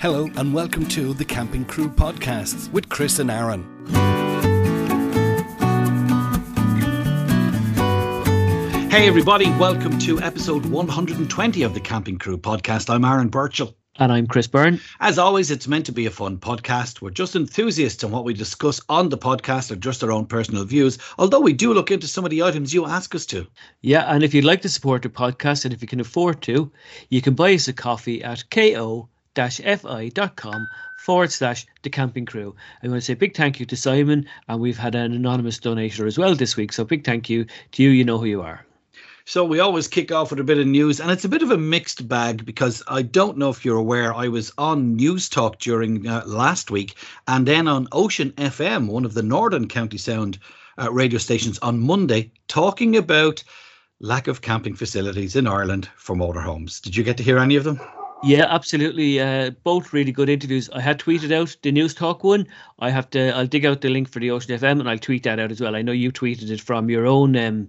Hello, and welcome to the Camping Crew Podcasts with Chris and Aaron. Hey, everybody, welcome to episode 120 of the Camping Crew Podcast. I'm Aaron Burchael. And I'm Chris Byrne. As always, it's meant to be a fun podcast. We're just enthusiasts on what we discuss on the podcast are just our own personal views, although we do look into some of the items you ask us to. Yeah, and if you'd like to support the podcast and if you can afford to, you can buy us a coffee at ko fi.com forward slash the camping crew. I want to say big thank you to Simon, and we've had an anonymous donator as well this week. So big thank you to you. You know who you are. So we always kick off with a bit of news, and it's a bit of a mixed bag because I don't know if you're aware. I was on Newstalk during uh, last week, and then on Ocean FM, one of the Northern County Sound uh, radio stations, on Monday, talking about lack of camping facilities in Ireland for motorhomes. Did you get to hear any of them? Yeah, absolutely. Uh, both really good interviews. I had tweeted out the Newstalk one. I have to. I'll dig out the link for the Ocean FM and I'll tweet that out as well. I know you tweeted it from your own um,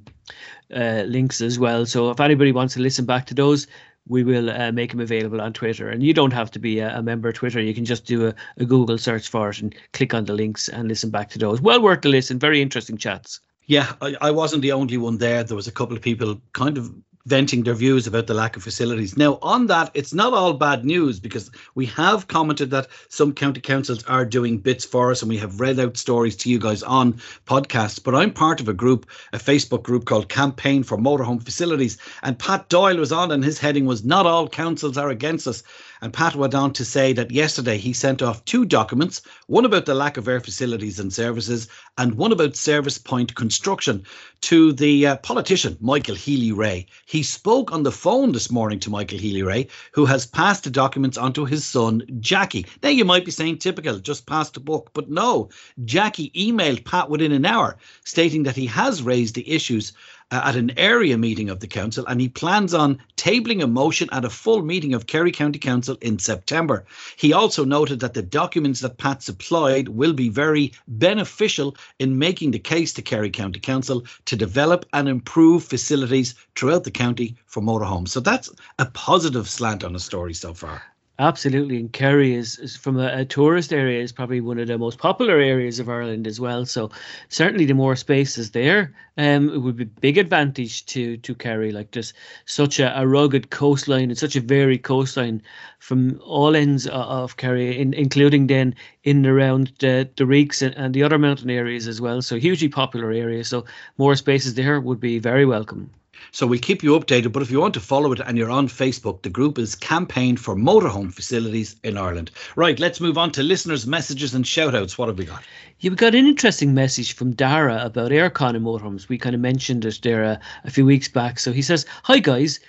uh, links as well. So if anybody wants to listen back to those, we will uh, make them available on Twitter. And you don't have to be a, a member of Twitter. You can just do a, a Google search for it and click on the links and listen back to those. Well worth the listen. Very interesting chats. Yeah, I, I wasn't the only one there. There was a couple of people kind of venting their views about the lack of facilities. Now, on that, it's not all bad news because we have commented that some county councils are doing bits for us and we have read out stories to you guys on podcasts. But I'm part of a group, a Facebook group called Campaign for Motorhome Facilities. And Pat Doyle was on, and his heading was Not All Councils Are Against Us. And Pat went on to say that yesterday he sent off two documents one about the lack of air facilities and services, and one about service point construction to the uh, politician, Michael Healy-Rae. He spoke on the phone this morning to Michael Healy-Rae, who has passed the documents on to his son, Jackie. Now, you might be saying typical, just passed a book, but no. Jackie emailed Pat within an hour stating that he has raised the issues Uh, at an area meeting of the council, and he plans on tabling a motion at a full meeting of Kerry County Council in September. He also noted that the documents that Pat supplied will be very beneficial in making the case to Kerry County Council to develop and improve facilities throughout the county for motorhomes. So that's a positive slant on the story so far. Absolutely, and Kerry is, is from a, a, tourist area is probably one of the most popular areas of Ireland as well. So certainly, the more space is there, um, it would be big advantage to to Kerry. Like just such a, a rugged coastline and such a varied coastline from all ends of, of Kerry, in, including then in and around the the Reeks and, and the other mountain areas as well. So hugely popular area. So more spaces there would be very welcome. So we'll keep you updated. But if you want to follow it and you're on Facebook, the group is Campaign for Motorhome Facilities in Ireland. Right, let's move on to listeners' messages and shout outs. What have we got? Yeah, we got an interesting message from Daragh about aircon in motorhomes. We kind of mentioned it there a, a few weeks back. So he says, Hi guys,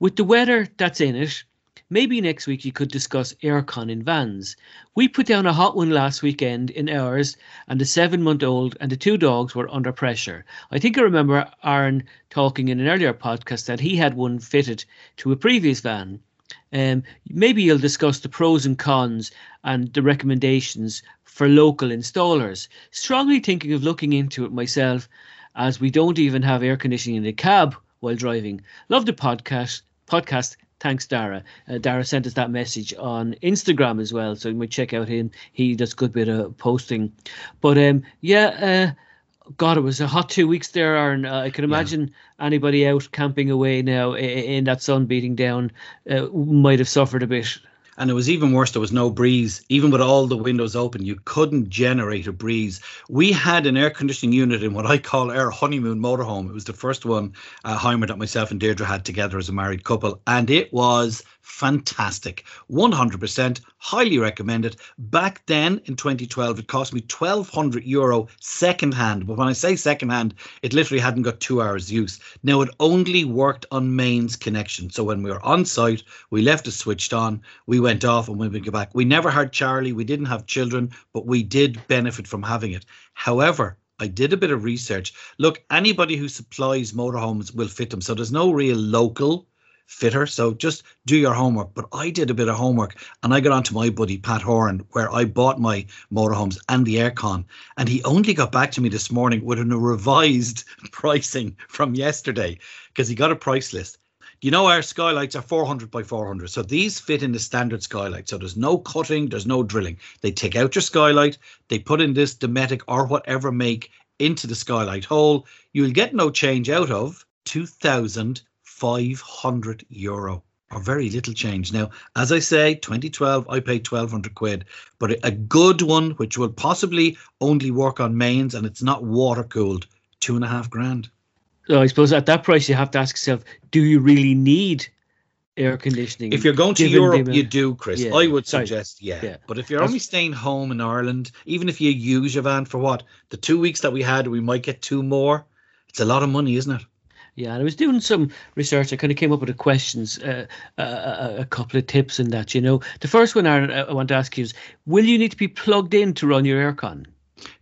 with the weather that's in it, Maybe next week you could discuss aircon in vans. We put down a hot one last weekend in ours, and the seven month old and the two dogs were under pressure. I think I remember Aaron talking in an earlier podcast that he had one fitted to a previous van. Um, maybe you'll discuss the pros and cons and the recommendations for local installers. Strongly thinking of looking into it myself, as we don't even have air conditioning in the cab while driving. Love the podcast. Podcast thanks Daragh. Uh, Daragh sent us that message on Instagram as well, so you might check out him. He does a good bit of posting. But um, yeah, uh, God, it was a hot two weeks there, Aaron. Uh, I can imagine yeah. anybody out camping away now in, in that sun beating down uh, might have suffered a bit and it was even worse there was no breeze. Even with all the windows open you couldn't generate a breeze. We had an air conditioning unit in what i call our honeymoon motorhome. It was the first one uh, Hymer that myself and deirdre had together as a married couple. And it was fantastic. 100% highly recommended. Back then in 2012 it cost me 1200 euro second hand but when i say second hand it literally hadn't got two hours use. Now it only worked on mains connection. So when we were on site we left it switched on we went off and when we got back. We never had charlie we didn't have children but we did benefit from having it. However I did a bit of research. Look, anybody who supplies motorhomes will fit them. So there's no real local fitter. So just do your homework. But I did a bit of homework and I got onto my buddy Pat Horan, where I bought my motorhomes and the aircon. And he only got back to me this morning with a revised pricing from yesterday because he got a price list. You know, our skylights are 400 by 400. So these fit in the standard skylight. So there's no cutting, there's no drilling. They take out your skylight, they put in this Dometic or whatever make into the skylight hole. You'll get no change out of 2,500 euro or very little change. Now, as I say, 2012, I paid 1200 quid, but a good one, which will possibly only work on mains and it's not water cooled, two and a half grand. So I suppose at that price, you have to ask yourself, do you really need air conditioning? If you're going to Europe, you do, Chris. Yeah, I would suggest, yeah. Yeah. But if you're That's- only staying home in Ireland, even if you use your van for what the two weeks that we had, we might get two more. It's a lot of money, isn't it? Yeah, and I was doing some research. I kind of came up with a questions, uh, uh, a, couple of tips in that. You know, the first one Aaron, I want to ask you is: Will you need to be plugged in to run your aircon?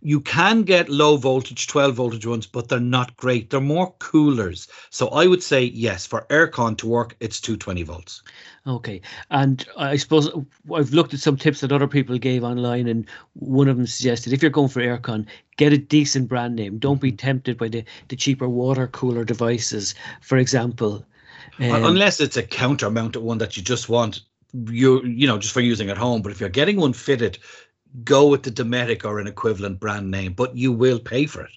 You can get low voltage, 12 voltage ones, but they're not great. They're more coolers. So I would say yes, for aircon to work, it's 220 volts. Okay, and I suppose I've looked at some tips that other people gave online, and one of them suggested if you're going for aircon, get a decent brand name. Don't be tempted by the, the cheaper water cooler devices, for example. Um, Unless it's a counter mounted one that you just want you you know just for using at home. But if you're getting one fitted, go with the Dometic or an equivalent brand name, but you will pay for it.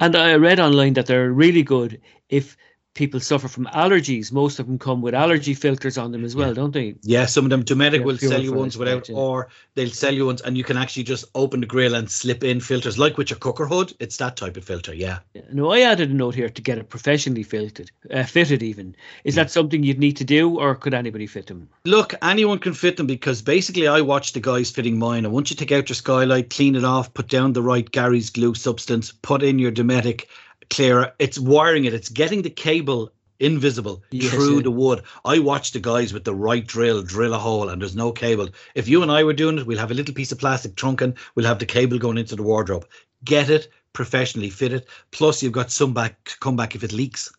And I read online that they're really good if people suffer from allergies. Most of them come with allergy filters on them as well, don't they? Yeah, some of them Dometic Yeah, will sell you ones without, yeah. or they'll sell you ones, and you can actually just open the grill and slip in filters, like with your cooker hood. It's that type of filter. Yeah. No, I added a note here to get it professionally fitted, uh, fitted even. Is that something you'd need to do, or could anybody fit them? Look, anyone can fit them because basically I watch the guys fitting mine. And once you take out your skylight, clean it off, put down the right Gary's glue substance, put in your Dometic clearer, it's wiring it, it's getting the cable invisible Yes, through yeah. the wood. I watch the guys with the right drill drill a hole and there's no cable. If you and I were doing it, we'll have a little piece of plastic trunking, we'll have the cable going into the wardrobe. Get it professionally fitted. Plus you've got some back come back if it leaks.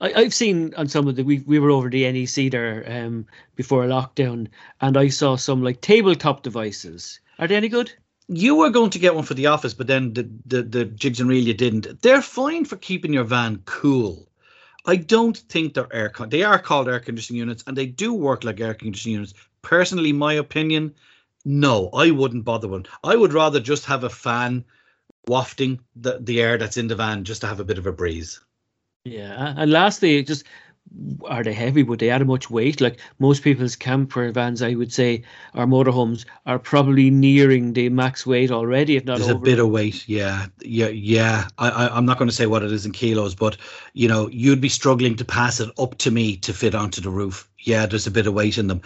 I, I've seen on some of the we we were over the NEC there um before lockdown, and I saw some like tabletop devices. Are they any good? You were going to get one for the office, but then the, the, the jigs and reel you didn't. They're fine for keeping your van cool. I don't think they're air con- they are called air conditioning units and they do work like air conditioning units. Personally, my opinion, no, I wouldn't bother one. I would rather just have a fan wafting the, the air that's in the van just to have a bit of a breeze. Yeah, and lastly, just are they heavy? Would they add much weight? Like most people's camper vans, I would say, or motorhomes are probably nearing the max weight already, if not There's a bit of weight, yeah, yeah, yeah. I, I, I'm not going to say what it is in kilos, but you know, you'd be struggling to pass it up to me to fit onto the roof. Yeah, there's a bit of weight in them.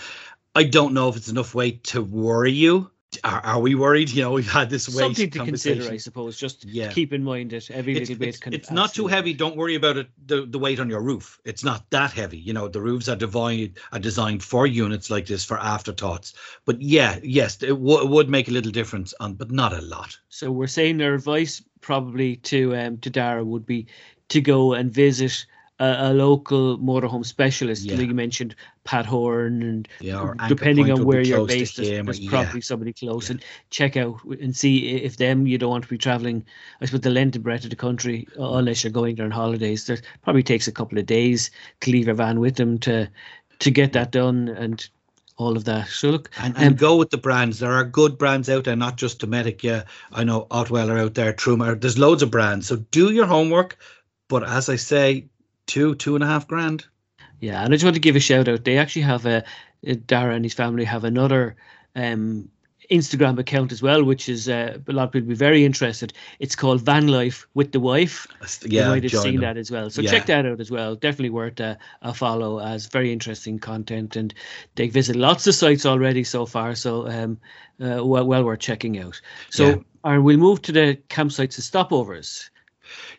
I don't know if it's enough weight to worry you. Are, are we worried? You know, we've had this weight Something to consider, I suppose. Just Yeah. keep in mind that every It's, little bit it's, can. it's not too heavy. Don't worry about it. The, the weight on your roof. It's not that heavy. You know, the roofs are designed are designed for units like this for afterthoughts. But yeah, yes, it, w- it would make a little difference on, but not a lot. So we're saying their advice probably to um to Daragh would be to go and visit a, a local motorhome specialist. Yeah. Like you mentioned, Pat Horn, and Yeah, depending on where you're based, there's, there's yeah. probably somebody close, and check out and see if them you don't want to be traveling. I suppose the length and breadth of the country, unless you're going there on holidays, there probably takes a couple of days to leave your van with them to to get that done and all of that. So look, And, Um, and go with the brands. There are good brands out there, not just Dometic. Yeah, I know Otwell are out there, Truma. There's loads of brands. So do your homework. But as I say, two, two and a half grand. Yeah, and I just want to give a shout out. They actually have a Daragh and his family have another um, Instagram account as well, which is uh, a lot of people be very interested. It's called Van Life with the Wife. Yeah, you might have seen them. that as well. So Yeah. check that out as well. Definitely worth a, a follow as very interesting content, and they visit lots of sites already so far. So um, uh, well, well worth checking out. So. Yeah. We'll move to the campsites and stopovers.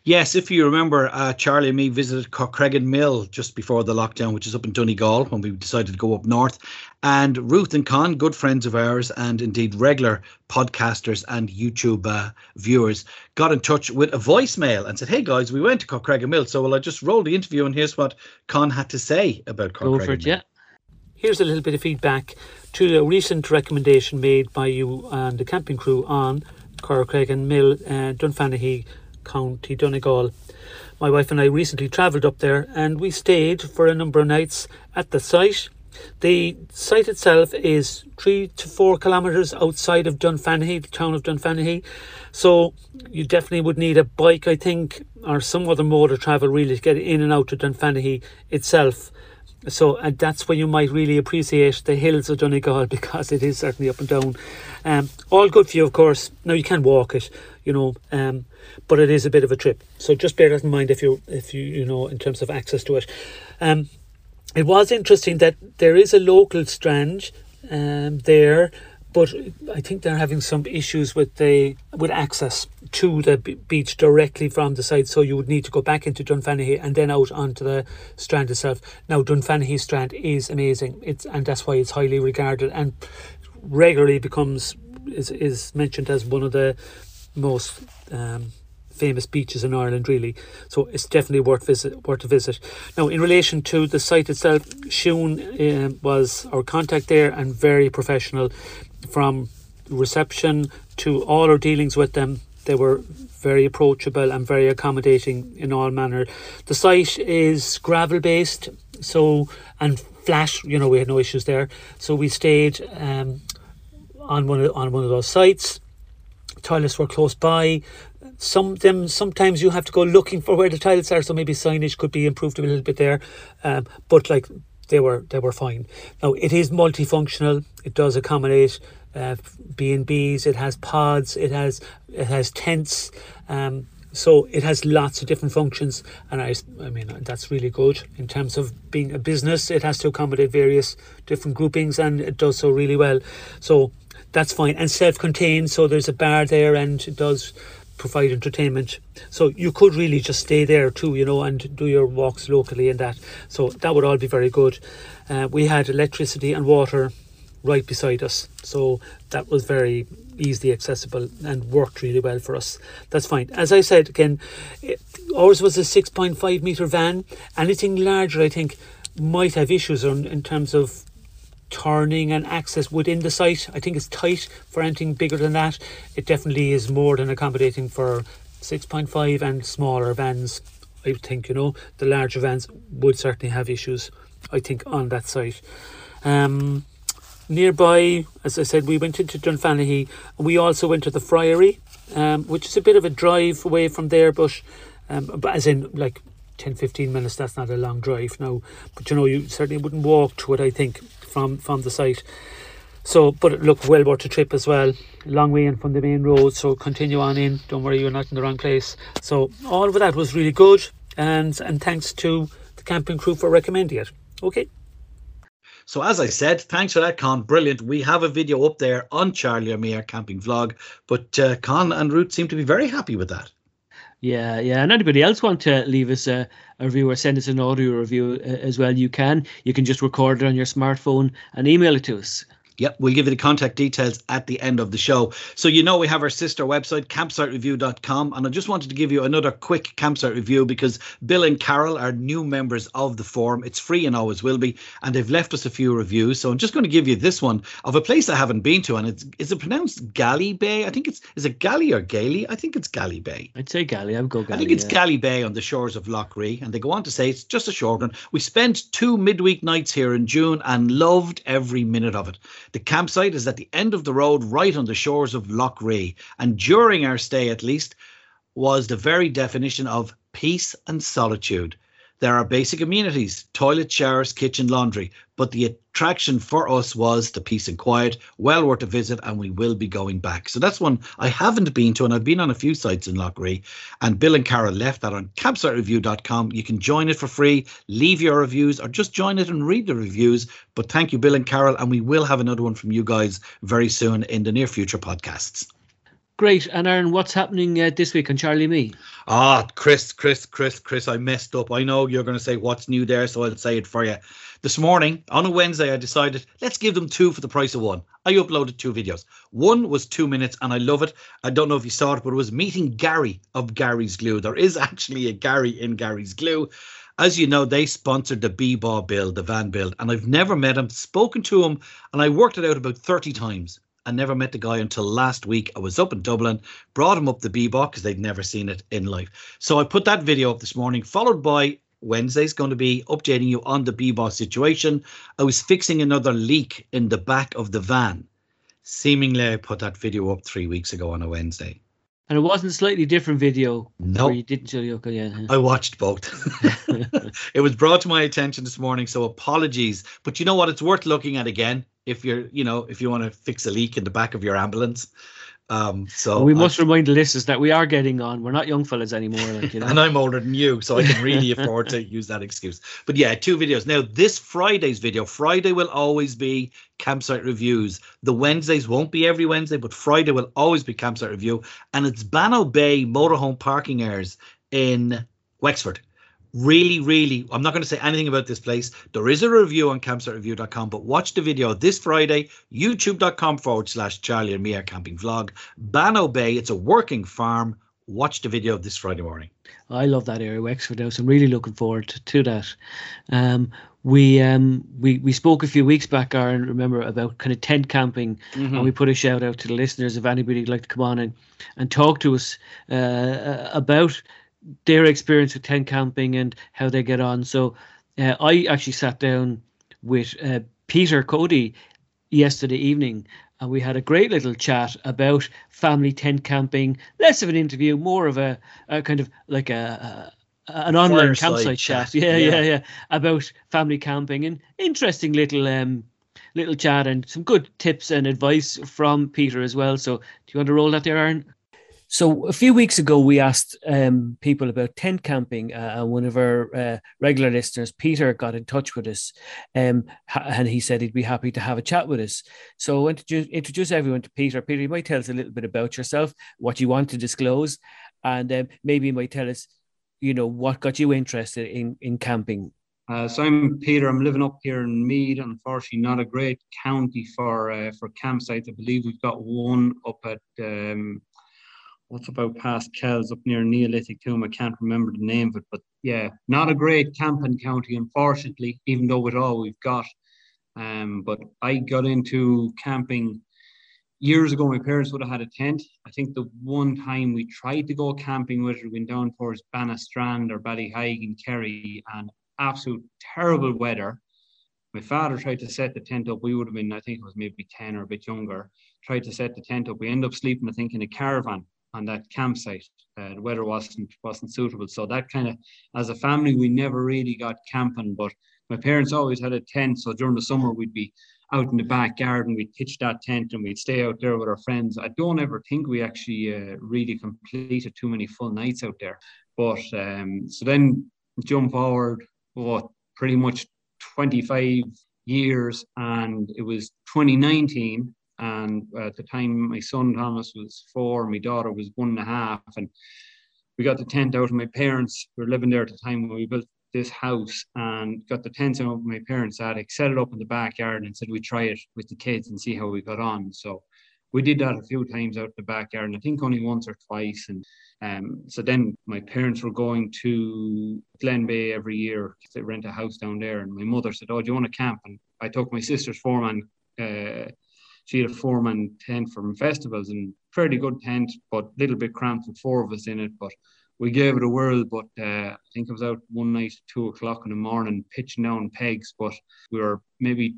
Yes, if you remember, uh, Charlie and me visited Corcreggan Mill just before the lockdown, which is up in Donegal, when we decided to go up north. And Ruth and Con, good friends of ours, and indeed regular podcasters and YouTube uh, viewers, got in touch with a voicemail and said, "Hey guys, we went to Corcreggan Mill, so will I just roll the interview and here's what Con had to say about Corcreggan Go Mill." yeah. Here's a little bit of feedback to a recent recommendation made by you and the camping crew on Corcreggan Mill, uh, Dunfanaghy, County Donegal. My wife and I recently travelled up there and we stayed for a number of nights at the site. The site itself is three to four kilometres outside of Dunfanaghy, the town of Dunfanaghy. So you definitely would need a bike, I think, or some other mode of travel really to get in and out of Dunfanaghy itself. So and that's where you might really appreciate the hills of Donegal because it is certainly up and down. Um, all good for you, of course. Now you can walk it, you know, um, but it is a bit of a trip. So just bear that in mind if you if you you know in terms of access to it. Um, it was interesting that there is a local strand um, there, but I think they're having some issues with the with access to the beach directly from the site. So you would need to go back into Dunfanaghy and then out onto the strand itself. Now Dunfanaghy strand is amazing. It's and that's why it's highly regarded and regularly becomes is is mentioned as one of the most um, famous beaches in Ireland, really. So it's definitely worth visit worth a visit. Now, in relation to the site itself, Shun um, was our contact there and very professional, from reception to all our dealings with them. They were very approachable and very accommodating in all manner. The site is gravel based, so and flat. You know, we had no issues there. So we stayed um, on one of, on one of those sites. Toilets were close by some them sometimes you have to go looking for where the tiles are, so maybe signage could be improved a little bit there. Um, but like they were they were fine. Now it is multifunctional. It does accommodate uh, B and B's. It has pods. It has it has tents. Um, so it has lots of different functions, and I, I mean that's really good in terms of being a business. It has to accommodate various different groupings, and it does so really well. So that's fine and self-contained. So there's a bar there, and it does provide entertainment. So you could really just stay there too, you know, and do your walks locally and that. So that would all be very good. Uh, we had electricity and water right beside us, so that was very easily accessible and worked really well for us. That's fine. As I said again, it, ours was a 6.5 meter van. Anything larger, I think, might have issues in, in terms of turning and access within the site. I think it's tight for anything bigger than that. It definitely is more than accommodating for 6.5 and smaller vans. I think, you know, the larger vans would certainly have issues, I think, on that site. Um, nearby, as I said, we went into Dunfanaghy we also went to the Friary, um, which is a bit of a drive away from there, but, um, but as in like 10 15 minutes, that's not a long drive now. But you know, you certainly wouldn't walk to it, I think from from the site. So, but it looked well worth a trip as well. Long way in from the main road, so continue on in. Don't worry, you're not in the wrong place. So, all of that was really good, and and thanks to the camping crew for recommending it. Okay. So as I said, thanks for that, Con. Brilliant. We have a video up there on Charlie our camping vlog. But uh, Con and Ruth seem to be very happy with that. Yeah, yeah. And anybody else want to leave us a, a review or send us an audio review uh, as well, you can. You can just record it on your smartphone and email it to us. Yep, we'll give you the contact details at the end of the show. So, you know, we have our sister website, campsitereview.com. And I just wanted to give you another quick campsite review because Bill and Carol are new members of the forum. It's free and always will be. And they've left us a few reviews. So, I'm just going to give you this one of a place I haven't been to. And it's is it pronounced Galley Bay? I think it's, is it Galley or Gailey? I think it's Galley Bay. I'd say Galley. I would go Galley. I think it's yeah. Galley Bay on the shores of Lough Ree. And they go on to say it's just a short one. We spent two midweek nights here in June and loved every minute of it. The campsite is at the end of the road, right on the shores of Lough Ree, and during our stay, at least, was the very definition of peace and solitude. There are basic amenities toilet, showers, kitchen, laundry, but the attraction for us was the peace and quiet. Well worth a visit, and we will be going back. So that's one I haven't been to, and I've been on a few sites in Ree. And Bill and Carol left that on campsitereview.com. You can join it for free, leave your reviews, or just join it and read the reviews. But thank you, Bill and Carol, and we will have another one from you guys very soon in the near future podcasts. Great. And Aaron, what's happening uh, this week on Charlie Me? Ah, Chris, Chris, Chris, Chris, I messed up. I know you're going to say what's new there, so I'll say it for you. This morning, on a Wednesday, I decided let's give them two for the price of one. I uploaded two videos. One was two minutes, and I love it. I don't know if you saw it, but it was meeting Gary of Gary's Glue. There is actually a Gary in Gary's Glue. As you know, they sponsored the BeeBaw build, the van build, and I've never met him, spoken to him, and I worked it out about 30 times I never met the guy until last week. I was up in Dublin, brought him up the BeeBaw because they'd never seen it in life. So I put that video up this morning, followed by Wednesday's going to be updating you on the BeeBaw situation. I was fixing another leak in the back of the van. Seemingly, I put that video up three weeks ago on a Wednesday. And it wasn't a slightly different video. No. Where you didn't show you. Okay, yeah. I watched both. it was brought to my attention this morning, so apologies. But you know what? It's worth looking at again if you're, you know, if you want to fix a leak in the back of your ambulance. Um, so we must I, remind the listeners that we are getting on. We're not young fellas anymore, like, you know. and I'm older than you, so I can really afford to use that excuse. But yeah, two videos. Now, this Friday's video, Friday will always be campsite reviews. The Wednesdays won't be every Wednesday, but Friday will always be campsite review, and it's Bannow Bay motorhome parking aires in Wexford really, really, I'm not going to say anything about this place. There is a review on campsitereview.com, but watch the video this Friday, youtube.com forward slash Charlie and Me camping vlog. Bannow Bay, it's a working farm. Watch the video this Friday morning. I love that area, Wexford House. I'm really looking forward to, that. Um, we um we we spoke a few weeks back, Aaron, remember about kind of tent camping, mm-hmm. and we put a shout out to the listeners if anybody would like to come on and and talk to us uh, about their experience with tent camping and how they get on. So uh, I actually sat down with uh, Peter Cody yesterday evening and we had a great little chat about family tent camping. Less of an interview, more of a, a kind of like a, a an online Fireside campsite chat. chat. Yeah, yeah, yeah, yeah, about family camping and interesting little um little chat and some good tips and advice from Peter as well. So do you want to roll that there, Aaron? So a few weeks ago, we asked um, people about tent camping, uh, and one of our uh, regular listeners, Peter, got in touch with us, um, and he said he'd be happy to have a chat with us. So I want to introduce everyone to Peter. Peter, you might tell us a little bit about yourself, what you want to disclose, and um, maybe you might tell us, you know, what got you interested in in camping. Uh, so I'm Peter. I'm living up here in Meath. Unfortunately, not a great county for uh, for campsites. I believe we've got one up at um, what's about past Kells up near Neolithic Tomb. I can't remember the name of it, but yeah, not a great camping county, unfortunately, even though with all we've got. Um, but I got into camping years ago. My parents would have had a tent. I think the one time we tried to go camping with it, we went down towards Banna Strand or Ballyheigue in Kerry, and absolute terrible weather. My father tried to set the tent up. We would have been, I think it was maybe 10 or a bit younger. Tried to set the tent up. We end up sleeping, I think, in a caravan on that campsite. Uh, the weather wasn't wasn't suitable, so that kind of, as a family, we never really got camping. But my parents always had a tent, so during the summer we'd be out in the back garden. We'd pitch that tent and we'd stay out there with our friends. I don't ever think we actually uh, really completed too many full nights out there. But um, so then jump forward, what pretty much 25 years, and it was 2019 and at the time, my son Thomas was four, my daughter was one and a half, and we got the tent out of my parents. We were living there at the time when we built this house and got the tent out of my parents' attic, set it up in the backyard, and said we'd try it with the kids and see how we got on. So we did that a few times out in the backyard, and I think only once or twice. And um, so then my parents were going to Glenbeigh every year they rent a house down there. And my mother said, "Oh, do you want to camp?" And I took my sister's foreman uh, she had a four man tent from festivals and fairly good tent, but a little bit cramped with four of us in it. But we gave it a whirl. But uh, I think it was out one night two o'clock in the morning, pitching down pegs. But we were maybe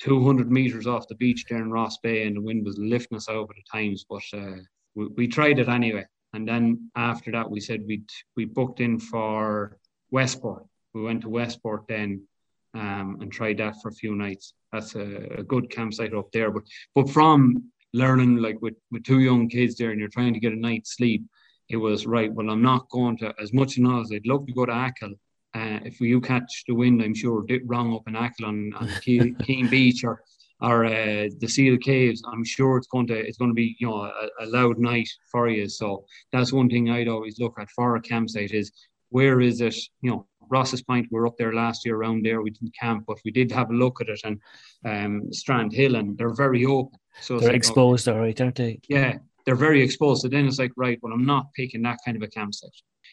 200 meters off the beach there in Rossbeigh, and the wind was lifting us over the times. But uh, we, we tried it anyway. And then after that, we said we we booked in for Westport. We went to Westport then um, and tried that for a few nights. That's a, a, good campsite up there. But but from learning like with, with two young kids there and you're trying to get a night's sleep, it was right. Well, I'm not going to as much as I'd love to go to Achill. Uh, if you catch the wind, I'm sure did wrong up in Achill on, on Keem Beach or or uh, the Seal Caves, I'm sure it's going to it's going to be you know a, a, loud night for you. So that's one thing I'd always look at for a campsite is where is it you know Rosses Point, we were up there last year around there. We didn't camp, but we did have a look at it and um, Strand Hill, and they're very open. So they're like, exposed, all right, aren't they? Yeah, they're very exposed. So then it's like, right, well, I'm not picking that kind of a campsite.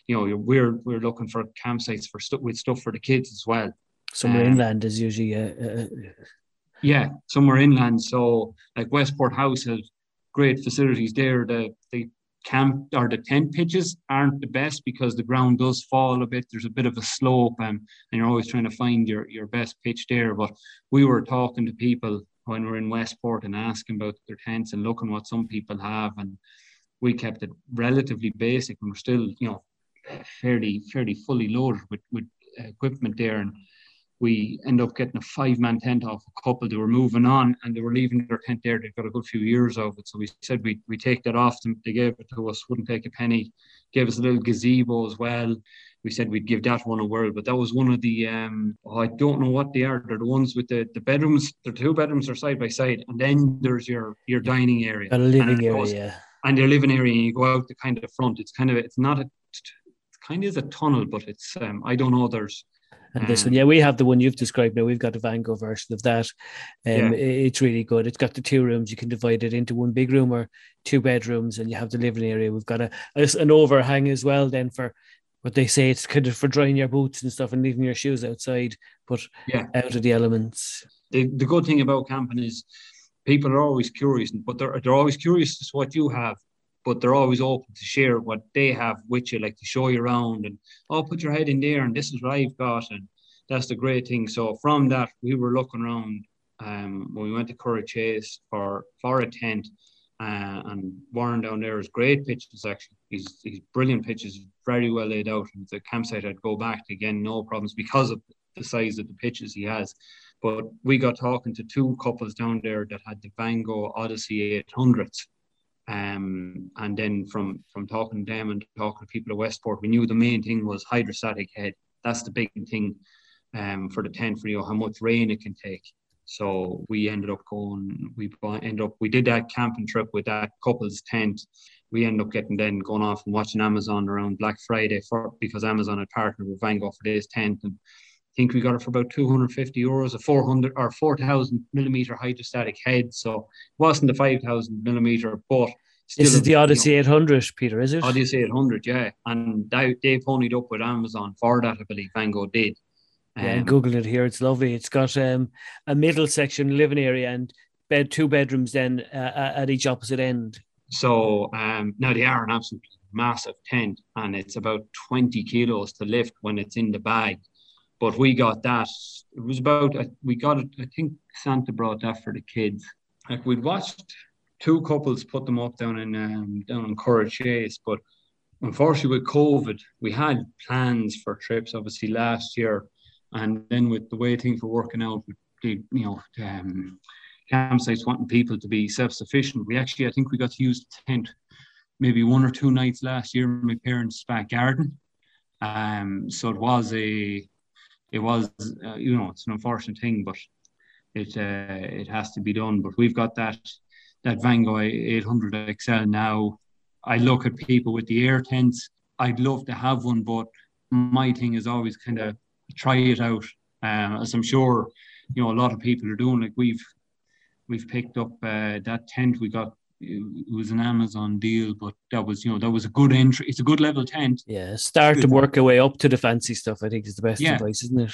You know, we're we're looking for campsites for stuff with stuff for the kids as well. Somewhere um, inland is usually a, a, Yeah, somewhere inland. So like Westport House has great facilities there. The the camp or the tent pitches aren't the best because the ground does fall a bit. There's a bit of a slope, and, and you're always trying to find your your best pitch there. But we were talking to people when we're in Westport and asking about their tents and looking what some people have, and we kept it relatively basic, and we're still you know fairly fairly fully loaded with with uh, equipment there and we end up getting a five man tent off a couple. They were moving on and they were leaving their tent there. They've got a good few years of it. So we said we we take that off them. They gave it to us, wouldn't take a penny, gave us a little gazebo as well. We said we'd give that one a whirl, but that was one of the um oh, I don't know what they are. They're the ones with the, the bedrooms. The two bedrooms are side by side, and then there's your your dining area. A living area, goes. And your living area, and you go out the kind of front. It's kind of it's not a it kind of is a tunnel, but it's um I don't know. There's and this one, mm. yeah, we have the one you've described now. We've got a Vango version of that. Um, yeah. It's really good. It's got the two rooms. You can divide it into one big room or two bedrooms, and you have the living area. We've got a, an overhang as well. Then for what they say, it's kind of for drying your boots and stuff and leaving your shoes outside, but yeah. out of the elements. The, the good thing about camping is people are always curious, but they're, they're always curious as to what you have but they're always open to share what they have with you, like to show you around and oh, put your head in there and this is what I've got and that's the great thing. So from that, we were looking around um, when we went to Curraghchase for for a tent, uh, and Warren down there is great pitches actually. He's he's brilliant pitches, very well laid out. And the campsite I'd go back to again, no problems because of the size of the pitches he has. But we got talking to two couples down there that had the Vango Odyssey 800s um, and then from from talking to them and talking to people at Westport, we knew the main thing was hydrostatic head. That's the big thing um, for the tent for you how much rain it can take. So we ended up going. We ended up we did that camping trip with that couple's tent. We ended up getting then going off and watching Amazon around Black Friday for because Amazon had partnered with Vango for this tent and. Think we got it for about 250 euros, a 400 or 4,000 millimeter hydrostatic head. So it wasn't the 5,000 millimeter, but this is the Odyssey you know, 800, Peter, is it? Odyssey 800, yeah. And they, they ponied up with Amazon for that, I believe Vango did. Um, yeah, Google it here. It's lovely. It's got um, a middle section living area and bed two bedrooms then uh, at each opposite end. So um, now they are an absolutely massive tent, and it's about 20 kilos to lift when it's in the bag. But we got that. It was about uh, we got it. I think Santa brought that for the kids. Like we'd watched two couples put them up down in um, down in Curraghchase, but unfortunately with COVID, we had plans for trips obviously last year, and then with the way things were working out, the you know um, campsites wanting people to be self-sufficient, we actually I think we got to use the tent maybe one or two nights last year in my parents' back garden. Um, so it was a, it was uh, you know it's an unfortunate thing, but it uh, it has to be done. But we've got that that Vango 800 XL now. I look at people with the air tents. I'd love to have one, but my thing is always kind of try it out. Um, as I'm sure you know a lot of people are doing. Like we've we've picked up uh, that tent we got. It was an Amazon deal, but that was you know that was a good entry. It's a good level tent. Yeah, start to work your way up to the fancy stuff. I think is the best yeah. advice, isn't it?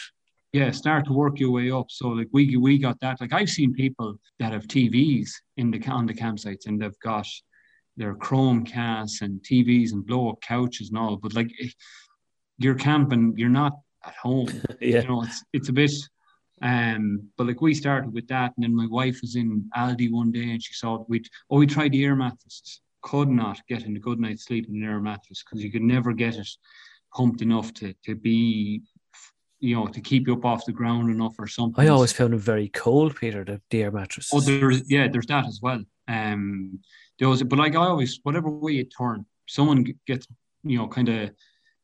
yeah start to work your way up so like we we got that like i've seen people that have tvs in the on the campsites and they've got their Chromecasts and tvs and blow up couches and all but like eh, you're camping you're not at home yeah you know it's it's a bit um but like we started with that and then my wife was in aldi one day and she saw we oh we tried the air mattresses could not get in a good night's sleep in an air mattress because you could never get it pumped enough to to be you know, to keep you up off the ground enough or something. I always found them very cold, Peter, the, the air mattress. Oh, there's yeah, there's that as well. Um, there was but like I always, whatever way you turn, someone gets, you know, kind of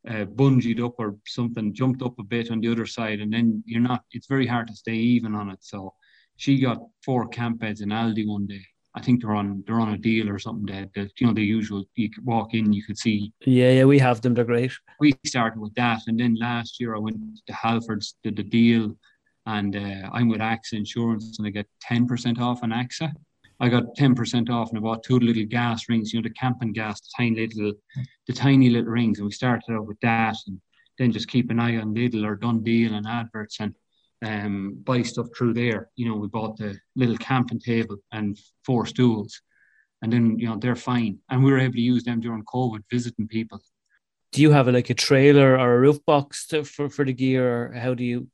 uh, bungeed up or something, jumped up a bit on the other side, and then you're not. It's very hard to stay even on it. So she got four camp beds in Aldi one day, I think they're on they're on a deal or something that, that you know the usual you could walk in you could see yeah yeah we have them they're great we started with that and then last year I went to Halfords did the deal and uh, I'm with AXA Insurance and I get 10% off on AXA I got 10% off and I bought two little gas rings you know the camping gas the tiny little the tiny little rings and we started out with that and then just keep an eye on Lidl or Deal and adverts and um, buy stuff through there. You know, we bought the little camping table and four stools, and then you know they're fine, and we were able to use them during COVID, visiting people. Do you have a, like a trailer or a roof box to, for for the gear, or how do you?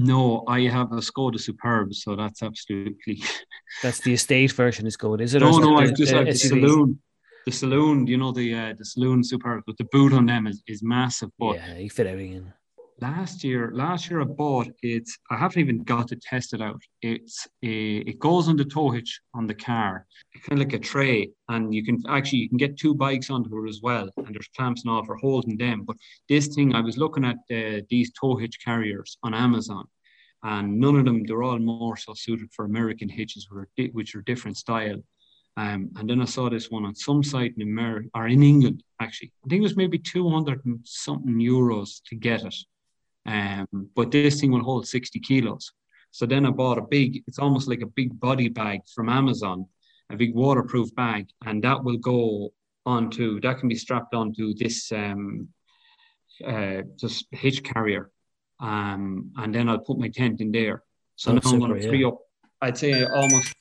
No, I have a Skoda Superb, so that's absolutely. That's the estate version is good, is it? no, no, I just the have the saloon. The saloon, you know, the uh, the saloon Superb, but the boot on them is, is massive. But Yeah, you fit everything in. Last year last year i bought it. I haven't even got to test it out. It's a, it goes on the tow hitch on the car. Kind of like a tray and you can actually you can get two bikes onto it as well and there's clamps and all for holding them. But this thing i was looking at uh, these tow hitch carriers on amazon and none of them they're all more so suited for american hitches which are, di- different style. Um, and then I saw this one on some site in America or in England, actually. I think it was maybe 200 and something euros to get it. Um, but this thing will hold 60 kilos. So then I bought a big, it's almost like a big body bag from Amazon, a big waterproof bag, and that will go onto, that can be strapped onto this um, uh, just hitch carrier. Um, and then I'll put my tent in there. So That's now I'm going to free yeah. up, I'd say almost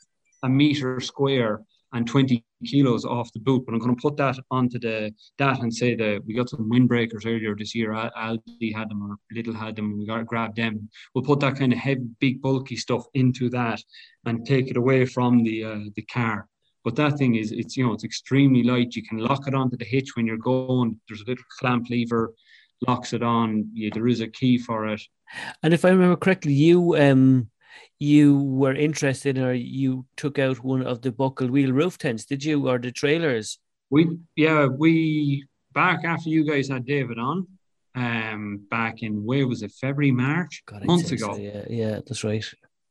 a meter square and 20 kilos off the boot. But I'm going to put that onto the that and say that we got some windbreakers earlier this year. Al- Aldi had them or Lidl had them. and We got to grab them. We'll put that kind of heavy, big, bulky stuff into that and take it away from the uh, the car. But that thing is, it's you know, it's extremely light. You can lock it onto the hitch when you're going. There's a little clamp lever, locks it on. Yeah, there is a key for it. And if I remember correctly, you um you were interested or you took out one of the buckled wheel roof tents, did you, or the trailers? We yeah we back after you guys had David on, um back in where was it February March God, months say so, ago yeah, yeah, that's right.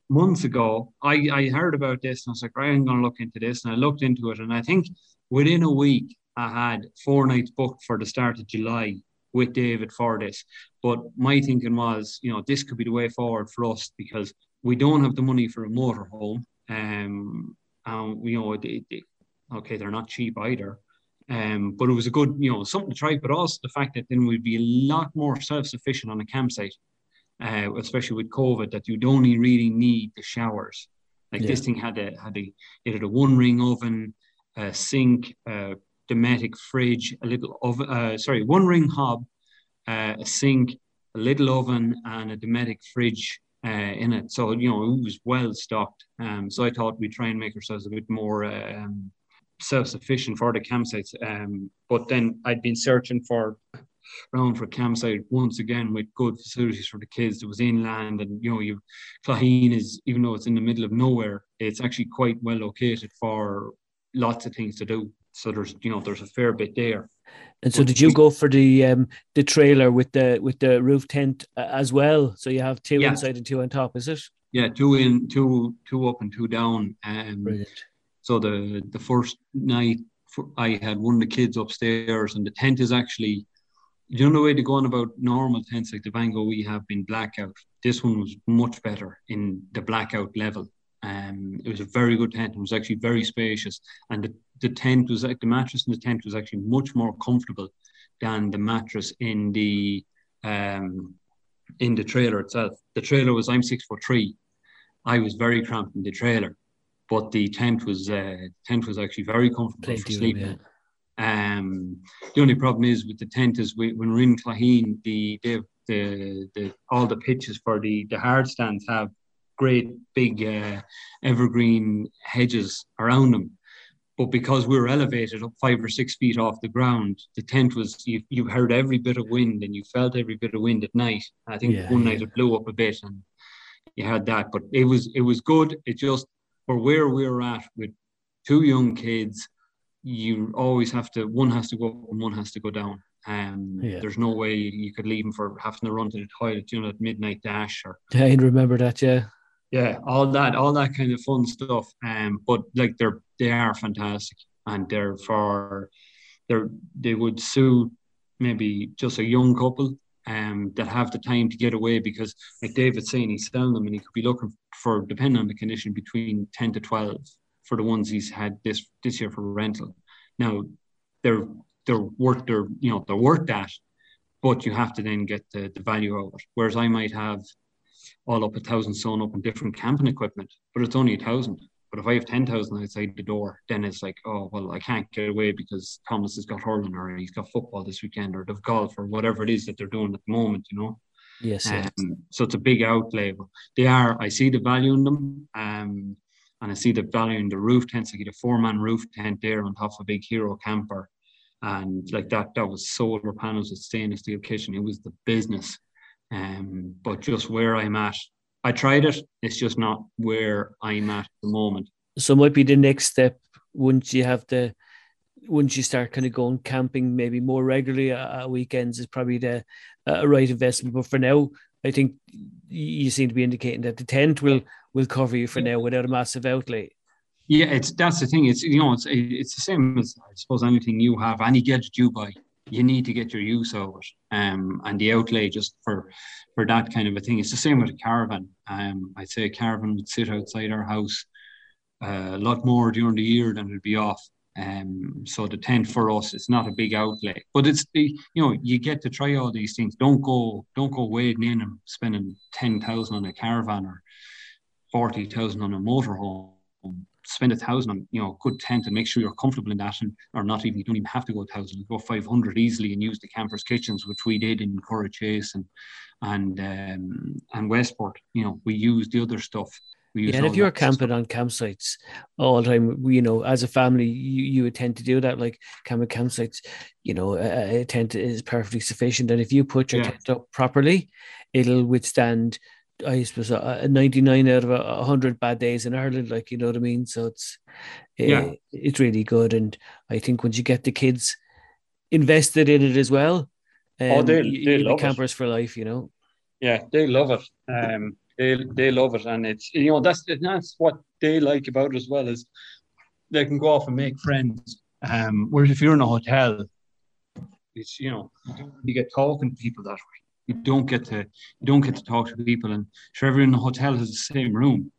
months ago I I heard about this and I was like right I'm gonna look into this and I looked into it and I think within a week I had four nights booked for the start of July with David for this but my thinking was you know this could be the way forward for us because we don't have the money for a motorhome um and you know they, they, okay they're not cheap either um, but it was a good, you know, something to try. But also the fact that then we'd be a lot more self-sufficient on a campsite, uh, especially with COVID, that you'd only really need the showers. Like Yeah. this thing had a had a it had a one-ring oven, a sink, a Dometic fridge, a little oven. Uh, sorry, one-ring hob, uh, a sink, a little oven, and a Dometic fridge uh, in it. So you know it was well stocked. Um, so I thought we'd try and make ourselves a bit more. Um, self-sufficient for the campsites. Um, but then I'd been searching for around for campsite once again with good facilities for the kids. It was inland, and you know, you Claheen is even though it's in the middle of nowhere, it's actually quite well located for lots of things to do. So there's you know there's a fair bit there. And so, did you go for the um the trailer with the with the roof tent uh, as well? So you have two Yeah. inside and two on top, is it? Yeah, two in, two two up and two down. Um, Brilliant. So the the first night for, I had one of the kids upstairs, and the tent is actually, you know, the way to go on about normal tents like the Vango we have been blackout. This one was much better in the blackout level. Um, it was a very good tent. It was actually very spacious, and the, the tent was like the mattress in the tent was actually much more comfortable than the mattress in the um in the trailer itself. The trailer was I'm six foot three. I was very cramped in the trailer but the tent was uh, tent was actually very comfortable for Plenty room, sleeping. Um, the only problem is with the tent is we, when we're in Claheen, the, the the the all the pitches for the the hard stands have great big uh, evergreen hedges around them. But because we were elevated up five or six feet off the ground, the tent was you, you heard every bit of wind and you felt every bit of wind at night. I think Yeah, one yeah. night it blew up a bit and you had that. But it was it was good. It just for where we were at with two young kids, you always have to one has to go up and one has to go down. Um, Yeah. there's no way you could leave them for having to run to the toilet, you know, at midnight dash or I remember that. Yeah. yeah, all that, all that kind of fun stuff. Um, but like they're they are fantastic, and they're for they're they would suit maybe just a young couple um that have the time to get away because like David's saying he's selling them and he could be looking for depending on the condition between ten to twelve for the ones he's had this this year for rental. Now they're they're worth their you know they're worth that, but you have to then get the, the value out. Whereas I might have all up a thousand sewn up in different camping equipment, but it's only a thousand. But if I have 10,000 outside the door, then it's like, oh, well, I can't get away because Thomas has got hurling or he's got football this weekend or they've golf or whatever it is that they're doing at the moment, you know. Yes. yes. Um, so it's a big outlay. But they are, I see the value in them. Um, and I see the value in the roof tents. I get a four man roof tent there on top of a big hero camper. And like that, that was solar panels with stainless steel kitchen. It was the business. Um, but just where I'm at, I tried it. It's just not where I'm at, at the moment. So might be the next step once you have the once you start kind of going camping maybe more regularly at weekends is probably the uh, right investment. But for now, I think you seem to be indicating that the tent will will cover you for now without a massive outlay. Yeah, it's that's the thing. It's you know it's it's the same as I suppose anything you have, any gadget you buy, you need to get your use out of it. Um, and the outlay just for for that kind of a thing. It's the same with a caravan. Um, I'd say a caravan would sit outside our house uh, a lot more during the year than it'd be off. Um, so the tent for us, it's not a big outlay, but it's the you know you get to try all these things. Don't go don't go wading in and spending ten thousand on a caravan or forty thousand on a motorhome. Spend a thousand on you know good tent and make sure you're comfortable in that, and or not even you don't even have to go a thousand. Go five hundred easily and use the campers' kitchens, which we did in Chase and and um, and Westport. You know we used the other stuff yeah, and if you're camping on campsites all the time, you know, as a family, you, you would tend to do that. Like camping campsites, you know, a, a tent is perfectly sufficient. And if you put your yeah. tent up properly, it'll withstand, I suppose, a 99 out of a 100 bad days in Ireland. Like, you know what I mean? So it's, yeah. It, it's really good. And I think once you get the kids invested in it as well, um, oh, they, they love campers it. for life, you know? Yeah, they love it. Um, they they love it, and it's you know that's that's what they like about it as well is they can go off and make friends. Um, whereas if you're in a hotel, it's you know you get talking to people that way. You don't get to you don't get to talk to people, and sure, everyone in the hotel has the same room.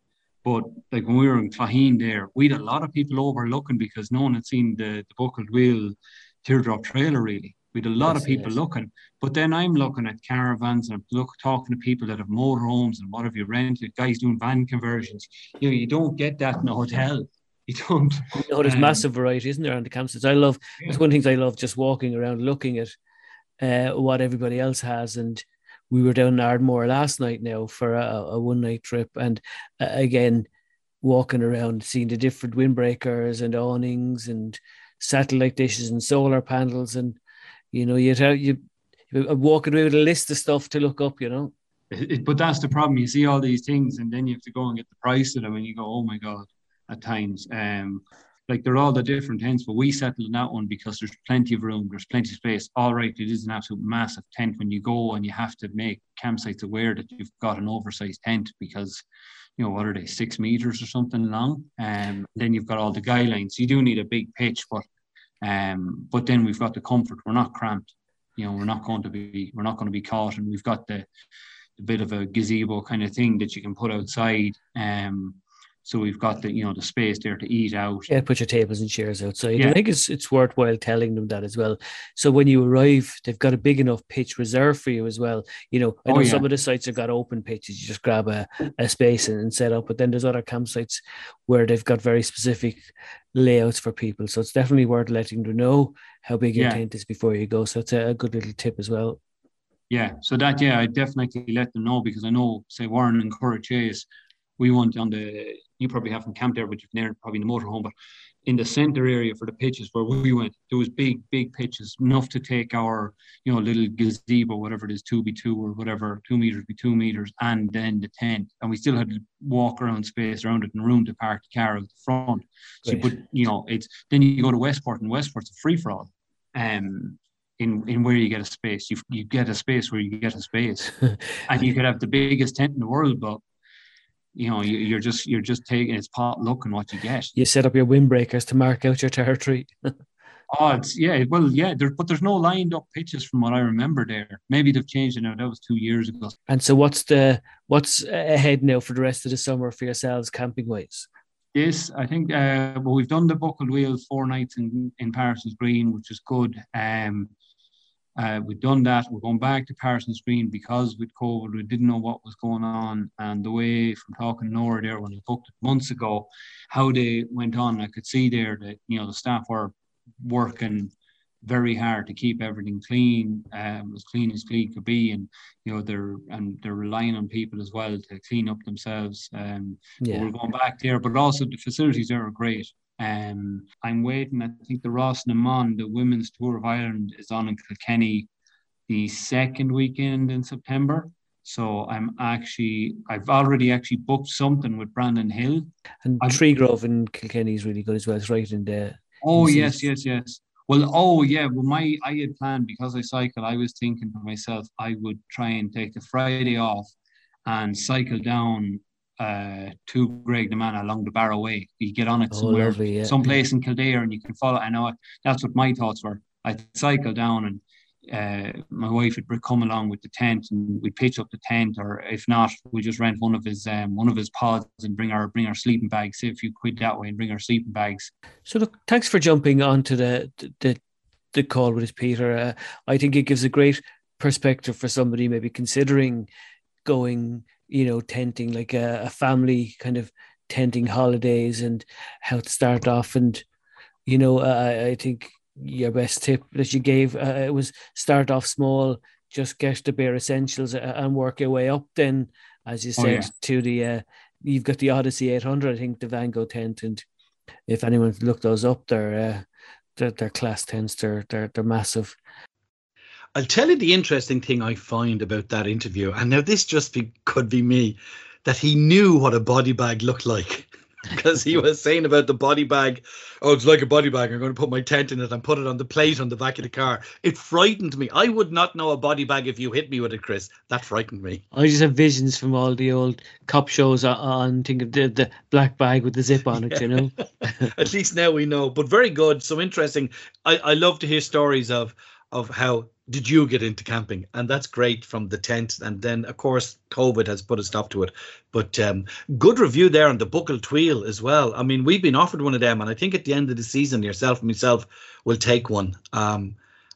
But like when we were in Clogheen there, we had a lot of people over looking because no one had seen the, the buckled wheel teardrop trailer really. We had a lot yes, of people yes. looking, but then I'm looking at caravans and look, talking to people that have motorhomes and what have you rented, guys doing van conversions. You know, you don't get that in a hotel. You don't. No, there's um, massive variety, isn't there, on the campsites? I love. Yeah. It's one of the things I love, just walking around, looking at uh, what everybody else has. And we were down in Ardmore last night now for a, a one night trip, and uh, again, walking around, seeing the different windbreakers and awnings and satellite dishes and solar panels and you know, you'd have you walking away with a list of stuff to look up, you know. It, but that's the problem. You see all these things, and then you have to go and get the price of them, and you go, "Oh my god!" At times, um, like they're all the different tents, but we settled on that one because there's plenty of room, there's plenty of space. All right, it is an absolute massive tent when you go, and you have to make campsites aware that you've got an oversized tent because, you know, what are they, six meters or something long? Um, then you've got all the guidelines. You do need a big pitch, but um, but then we've got the comfort. We're not cramped. You know, we're not going to be we're not going to be caught, and we've got the, the bit of a gazebo kind of thing that you can put outside. Um, so we've got the you know the space there to eat out. Yeah, put your tables and chairs outside. Yeah. I think it's it's worthwhile telling them that as well. So when you arrive, they've got a big enough pitch reserved for you as well. You know, I oh, know oh, yeah. some of the sites have got open pitches. You just grab a, a space and, and set up. But then there's other campsites where they've got very specific layouts for people. So it's definitely worth letting them know how big your yeah. tent is before you go. So it's a, a good little tip as well. Yeah, so that yeah, I definitely let them know because I know, say Warren and Curraghchase, we went on the you probably haven't camped there, but you've been there probably in the motorhome. But in the center area for the pitches where we went, there was big, big pitches, enough to take our, you know, little gazebo, whatever it is, two by two or whatever, two meters by two meters, and then the tent. And we still had to walk around space around it and room to park the car at the front. So, but you know, it's then you go to Westport, and Westport's a free for all. Um, in, in where you get a space, you you get a space where you get a space, and you could have the biggest tent in the world, but you know, you, are just you're just taking it's pot looking what you get. You set up your windbreakers to mark out your territory. oh, it's yeah, well, yeah, there, but there's no lined up pitches from what I remember there. Maybe they've changed it now. That was two years ago. And so, what's the what's ahead now for the rest of the summer for yourselves, camping wise? Yes, I think, uh, well, we've done the buckled wheel four nights in in Parsons Green, which is good. Um, uh, we've done that. We're going back to Parsons Green because with COVID, we didn't know what was going on. And the way from talking to Nora there when we booked it months ago, how they went on, I could see there that, you know, the staff were working very hard to keep everything clean, um, as clean as clean could be, and you know they're and they're relying on people as well to clean up themselves. Um, yeah. we're going back there, but also the facilities there are great. Um, I'm waiting. I think the Rás na mBan, the Women's Tour of Ireland, is on in Kilkenny the second weekend in September. So I'm actually, I've already actually booked something with Brandon Hill. And Tree Grove in Kilkenny is really good as well. It's right in there. Oh yes, yes, yes. Well, oh yeah. Well, my I had planned because I cycle. I was thinking to myself, I would try and take the Friday off and cycle down uh, to Graiguenamanagh along the Barrow Way. You get on it oh, somewhere, lovely, yeah. someplace in Kildare, and you can follow. I know that's what my thoughts were. I'd cycle down and uh, my wife would come along with the tent and we'd pitch up the tent or if not we just rent one of his um, one of his pods and bring our bring our sleeping bags save a few quid that way and bring our sleeping bags so look thanks for jumping onto the the the call with us peter uh, i think it gives a great perspective for somebody maybe considering going you know, tenting like a, a family kind of tenting holidays and how to start off. And, you know, uh, I think your best tip that you gave uh, was start off small, just get the bare essentials uh, and work your way up. Then, as you oh, said, oh, yeah. to the, uh, you've got the Odyssey 800, I think the Vango tent. And if anyone's looked those up, they're, uh, they're, they're class tents, they're, they're, they're massive. I'll tell you the interesting thing I find about that interview, and now this just be, could be me, that he knew what a body bag looked like. because he was saying about the body bag. Oh, it's like a body bag. I'm going to put my tent in it and put it on the plate on the back of the car. It frightened me. I would not know a body bag if you hit me with it, Chris. That frightened me. I just have visions from all the old cop shows on. Think of the, the black bag with the zip on it, yeah. you know. At least now we know. But very good. So interesting. I, I love to hear stories of of how did you get into camping? And that's great from the tent. And then of course covid has put a stop to it. But um, good review there on the buckle tweel as well. I mean we've been offered one of them and i think at the end of the season yourself and myself will take one um,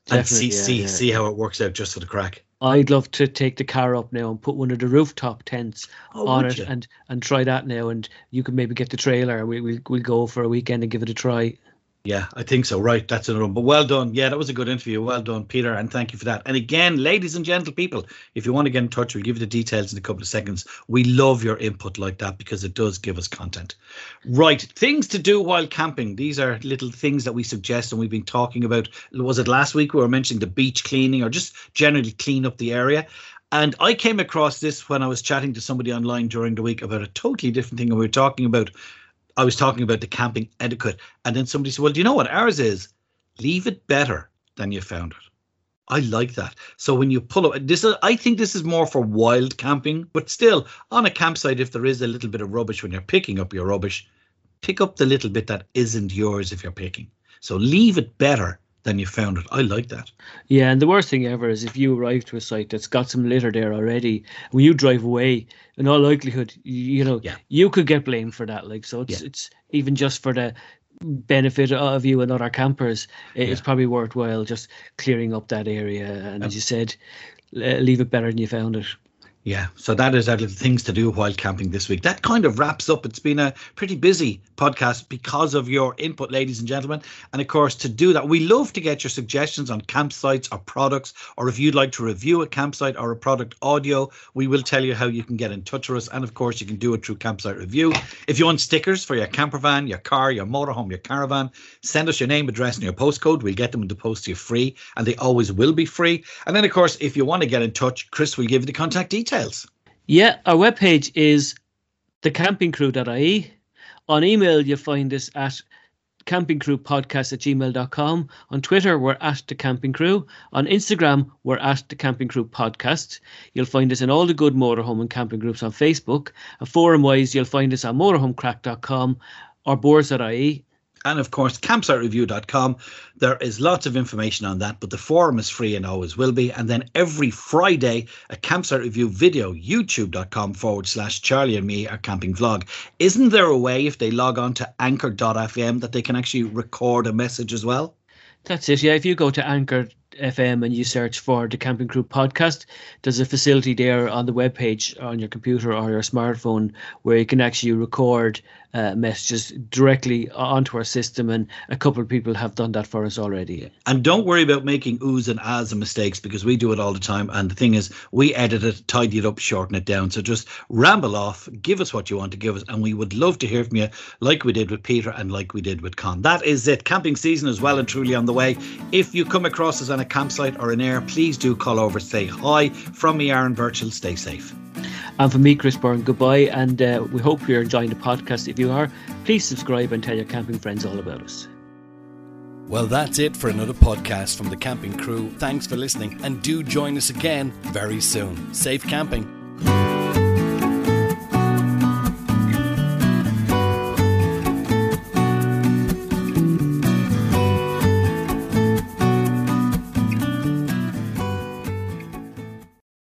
and see yeah, see yeah. see how it works out just for the crack. I'd love to take the car up now and put one of the rooftop tents oh, on it and and try that now. And you can maybe get the trailer. We we we'll go for a weekend and give it a try yeah, I think so. Right, that's another one. But well done. Yeah, that was a good interview. Well done, Peter, and thank you for that. And again, ladies and gentle people, if you want to get in touch, we'll give you the details in a couple of seconds. We love your input like that because it does give us content. Right, things to do while camping. These are little things that we suggest, and we've been talking about. Was it last week we were mentioning the beach cleaning or just generally clean up the area? And I came across this when I was chatting to somebody online during the week about a totally different thing. And we were talking about I was talking about the camping etiquette, and then somebody said, "Well, do you know what ours is? Leave it better than you found it." I like that. So when you pull up, this is, I think this is more for wild camping, but still on a campsite, if there is a little bit of rubbish when you're picking up your rubbish, pick up the little bit that isn't yours if you're picking. So leave it better than you found it. I like that. Yeah, and the worst thing ever is if you arrive to a site that's got some litter there already, when you drive away, in all likelihood, you, know, yeah. you could get blamed for that. Like, so it's yeah. it's even just for the benefit of you and other campers, it's yeah. probably worthwhile just clearing up that area. And as you said, leave it better than you found it. Yeah, so that is our little things to do while camping this week. That kind of wraps up. It's been a pretty busy podcast because of your input, ladies and gentlemen. And of course, to do that, we love to get your suggestions on campsites or products, or if you'd like to review a campsite or a product audio, we will tell you how you can get in touch with us. And of course, you can do it through Campsite Review. If you want stickers for your camper van, your car, your motorhome, your caravan, send us your name, address, and your postcode. We'll get them in the post to you free, and they always will be free. And then, of course, if you want to get in touch, Chris will give you the contact details details. Yeah, our webpage is thecampingcrew.ie. On email, you find us at campingcrewpodcast at gmail.com. On Twitter, we're at the Camping Crew. On Instagram, we're at the Camping Crew Podcast. You'll find us in all the good motorhome and camping groups on Facebook. And forum wise, you'll find us on motorhomecrack.com or boards.ie and of course campsitereview.com there is lots of information on that but the forum is free and always will be. And then every friday a campsite review video youtube.com forward slash charlie and me our camping vlog. Isn't there a way if they log on to anchor.fm that they can actually record a message as well? That's it yeah. If you go to anchor FM and you search for the Camping Crew podcast, there's a facility there on the web page on your computer or your smartphone where you can actually record uh, messages directly onto our system, and a couple of people have done that for us already. And don't worry about making oohs and ahs and mistakes because we do it all the time. And the thing is, we edit it, tidy it up, shorten it down. So just ramble off, give us what you want to give us, and we would love to hear from you, like we did with Peter and like we did with Con. That is it. Camping season is well and truly on the way. If you come across us on a campsite or an aire, please do call over, say hi. From me, Aaron Burchael, stay safe. And from me, Chris Byrne, goodbye. And uh, we hope you're enjoying the podcast. If you are, please subscribe and tell your camping friends all about us. Well, that's it for another podcast from the Camping Crew. Thanks for listening and do join us again very soon. Safe camping.